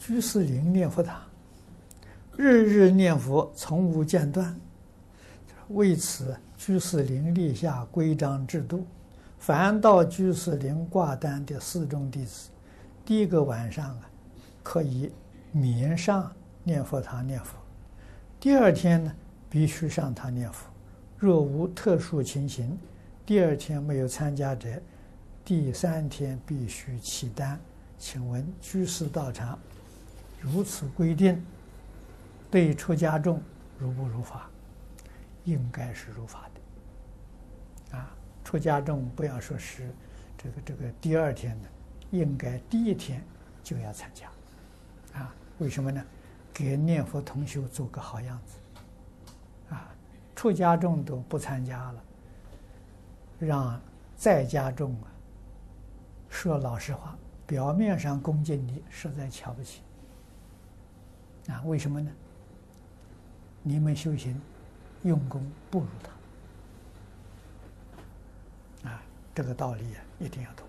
居士林念佛堂，日日念佛，从无间断。为此，居士林立下规章制度：凡到居士林挂单的寺众弟子，第一个晚上啊，可以免上念佛堂念佛；第二天呢，必须上堂念佛。若无特殊情形，第二天没有参加者，第三天必须起单。请问居士道场如此规定，对出家众如不如法？应该是如法的。啊，出家众不要说是这个这个第二天的，应该第一天就要参加。啊，为什么呢？给念佛同修做个好样子。啊，出家众都不参加了，让在家众啊说老实话。表面上恭敬你，实在瞧不起。为什么呢？你们修行用功不如他。啊，这个道理啊，一定要懂。